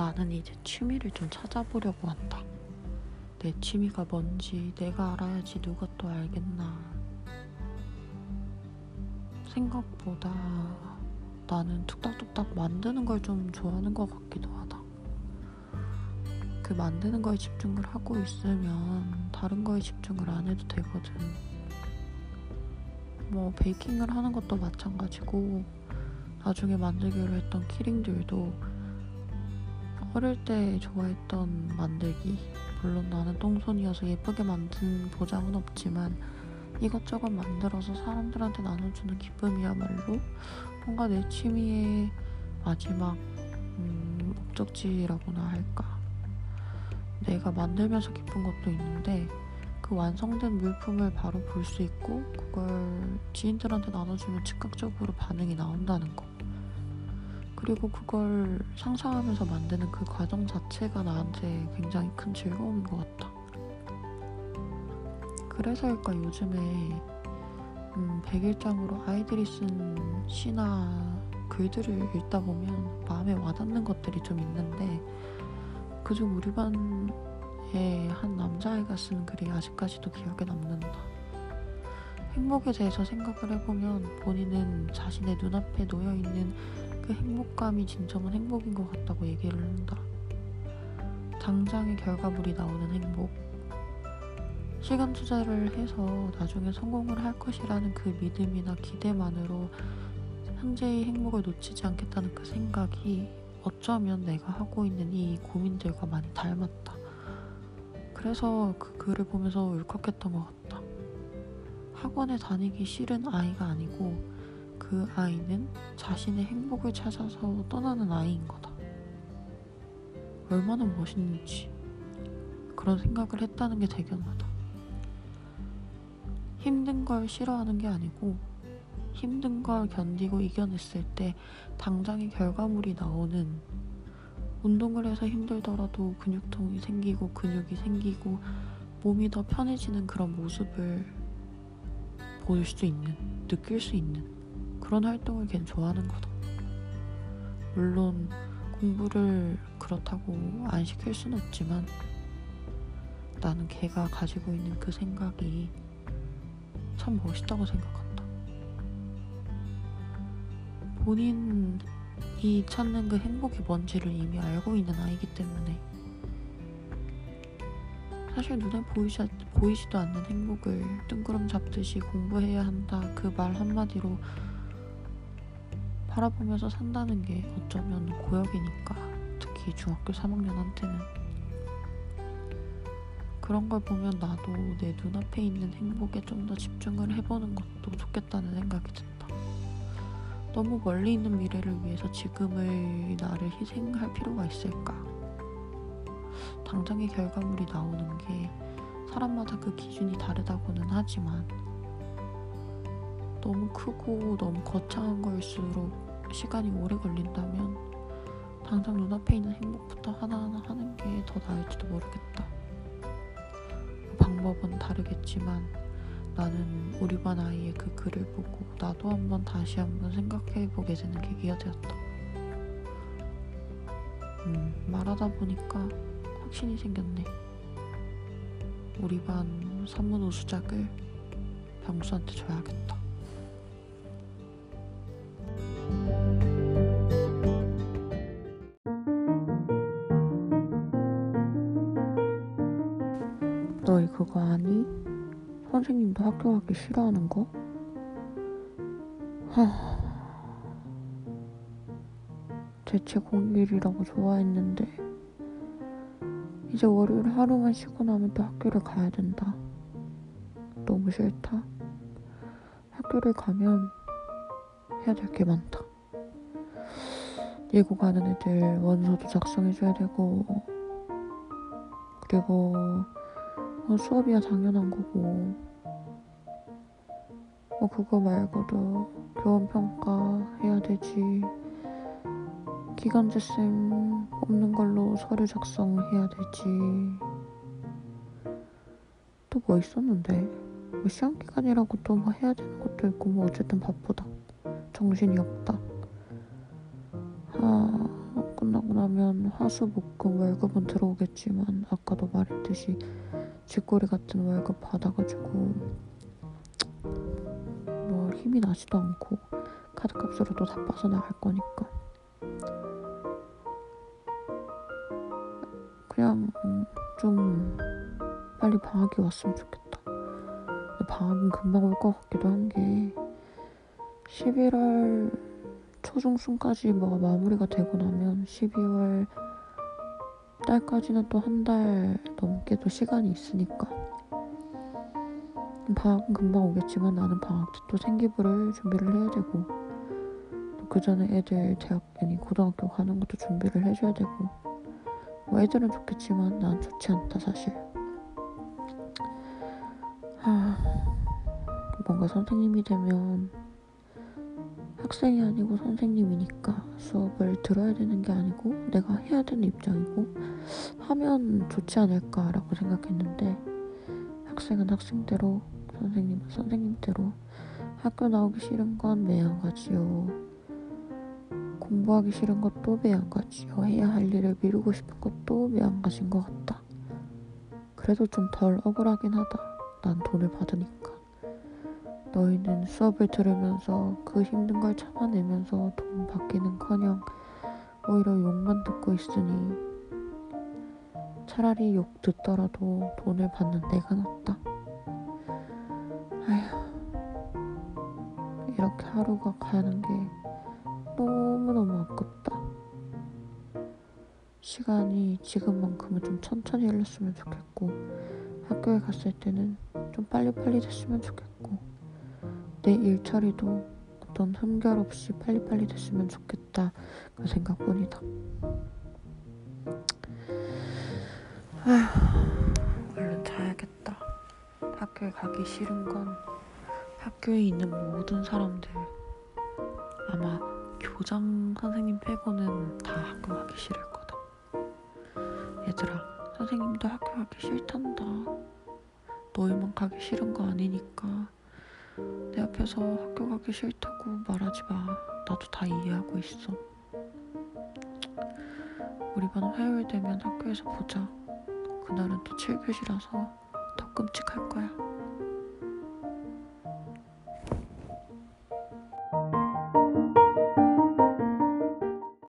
나는 이제 취미를 좀 찾아보려고 한다. 내 취미가 뭔지 내가 알아야지 누가 또 알겠나. 생각보다 나는 뚝딱뚝딱 만드는 걸 좀 좋아하는 것 같기도 하다. 그 만드는 거에 집중을 하고 있으면 다른 거에 집중을 안 해도 되거든. 뭐 베이킹을 하는 것도 마찬가지고 나중에 만들기로 했던 키링들도 어릴 때 좋아했던 만들기 물론 나는 똥손이어서 예쁘게 만든 보장은 없지만 이것저것 만들어서 사람들한테 나눠주는 기쁨이야말로 뭔가 내 취미의 마지막 음, 목적지라고나 할까 내가 만들면서 기쁜 것도 있는데 그 완성된 물품을 바로 볼 수 있고 그걸 지인들한테 나눠주면 즉각적으로 반응이 나온다는 거. 그리고 그걸 상상하면서 만드는 그 과정 자체가 나한테 굉장히 큰 즐거움인 것 같다. 그래서일까 요즘에 음, 백일장으로 아이들이 쓴 시나 글들을 읽다 보면 마음에 와닿는 것들이 좀 있는데 그중 우리 반의 한 남자아이가 쓴 글이 아직까지도 기억에 남는다. 행복에 대해서 생각을 해보면 본인은 자신의 눈앞에 놓여있는 그 행복감이 진정한 행복인 것 같다고 얘기를 한다. 당장의 결과물이 나오는 행복. 시간 투자를 해서 나중에 성공을 할 것이라는 그 믿음이나 기대만으로 현재의 행복을 놓치지 않겠다는 그 생각이 어쩌면 내가 하고 있는 이 고민들과 많이 닮았다. 그래서 그 글을 보면서 울컥했던 것 같다. 학원에 다니기 싫은 아이가 아니고 그 아이는 자신의 행복을 찾아서 떠나는 아이인 거다. 얼마나 멋있는지 그런 생각을 했다는 게 대견하다. 힘든 걸 싫어하는 게 아니고 힘든 걸 견디고 이겨냈을 때 당장의 결과물이 나오는 운동을 해서 힘들더라도 근육통이 생기고 근육이 생기고 몸이 더 편해지는 그런 모습을 보일 수 있는, 느낄 수 있는 그런 활동을 걔는 좋아하는 거다. 물론 공부를 그렇다고 안 시킬 순 없지만 나는 걔가 가지고 있는 그 생각이 참 멋있다고 생각한다. 본인이 찾는 그 행복이 뭔지를 이미 알고 있는 아이기 때문에 사실 눈에 보이지, 보이지도 않는 행복을 뜬구름 잡듯이 공부해야 한다 그 말 한마디로 바라보면서 산다는 게 어쩌면 고역이니까 특히 중학교 3학년한테는 그런 걸 보면 나도 내 눈앞에 있는 행복에 좀 더 집중을 해보는 것도 좋겠다는 생각이 든다. 너무 멀리 있는 미래를 위해서 지금의 나를 희생할 필요가 있을까? 당장의 결과물이 나오는 게 사람마다 그 기준이 다르다고는 하지만 너무 크고 너무 거창한 걸수록 시간이 오래 걸린다면 당장 눈앞에 있는 행복부터 하나하나 하는 게 더 나을지도 모르겠다. 방법은 다르겠지만 나는 우리 반 아이의 그 글을 보고 나도 한번 다시 한번 생각해보게 되는 계기가 되었다. 음, 말하다 보니까 확신이 생겼네. 우리 반 산문 우수작을 병수한테 줘야겠다. 너희 그거 아니? 선생님도 학교 가기 싫어하는 거? 하... 대체 공일이라고 좋아했는데 이제 월요일 하루만 쉬고 나면 또 학교를 가야 된다. 너무 싫다. 학교를 가면 해야 될 게 많다. 예고 가는 애들 원서도 작성해줘야 되고 그리고 뭐 수업이야 당연한 거고 뭐 그거 말고도 교원 평가 해야 되지 기간제 쌤 뽑는 걸로 서류 작성해야 되지. 또 뭐 있었는데? 뭐 시험 기간이라고 또 뭐 해야 되는 것도 있고 뭐 어쨌든 바쁘다. 정신이 없다. 아 끝나고 나면 화수목금 월급은 들어오겠지만 아까도 말했듯이 쥐꼬리 같은 월급 받아가지고 뭐 힘이 나지도 않고 카드값으로도 다 빠져나갈 거니까 그냥 음, 좀 빨리 방학이 왔으면 좋겠다. 방학은 금방 올 것 같기도 한 게 11월 초중순까지 뭐가 마무리가 되고 나면 12월 달까지는 또 한 달 넘게도 시간이 있으니까 방학은 금방 오겠지만 나는 방학 때 또 생기부를 준비를 해야 되고 또그 전에 애들 대학 아니 고등학교 가는 것도 준비를 해줘야 되고 뭐 애들은 좋겠지만 난 좋지 않다 사실. 하, 뭔가 선생님이 되면 학생이 아니고 선생님이니까 수업을 들어야 되는 게 아니고 내가 해야 되는 입장이고 하면 좋지 않을까라고 생각했는데 학생은 학생대로 선생님은 선생님대로. 학교 나오기 싫은 건 매한 가지요 공부하기 싫은 것도 매한 가지요 해야 할 일을 미루고 싶은 것도 매한 가지인 것 같다. 그래도 좀 덜 억울하긴 하다. 난 돈을 받으니까. 너희는 수업을 들으면서 그 힘든 걸 참아내면서 돈 받기는커녕 오히려 욕만 듣고 있으니. 차라리 욕 듣더라도 돈을 받는 내가 낫다. 아휴. 이렇게 하루가 가는 게 너무너무 아깝다. 시간이 지금만큼은 좀 천천히 흘렀으면 좋겠고 학교에 갔을 때는 좀 빨리빨리 됐으면 좋겠고 내 일처리도 어떤 흠결 없이 빨리빨리 됐으면 좋겠다 그 생각뿐이다. 아휴, 얼른 자야겠다. 학교에 가기 싫은 건 학교에 있는 모든 사람들 아마 교장 선생님 빼고는 다 학교 가기 싫을 거다. 얘들아, 선생님도 학교 가기 싫단다. 너희만 가기 싫은 거 아니니까 내 앞에서 학교 가기 싫다고 말하지 마. 나도 다 이해하고 있어. 우리 반 화요일 되면 학교에서 보자. 그날은 또 7교시라서 더 끔찍할 거야.